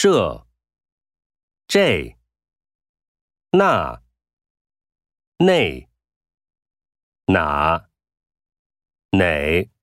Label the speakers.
Speaker 1: 这这那内哪哪。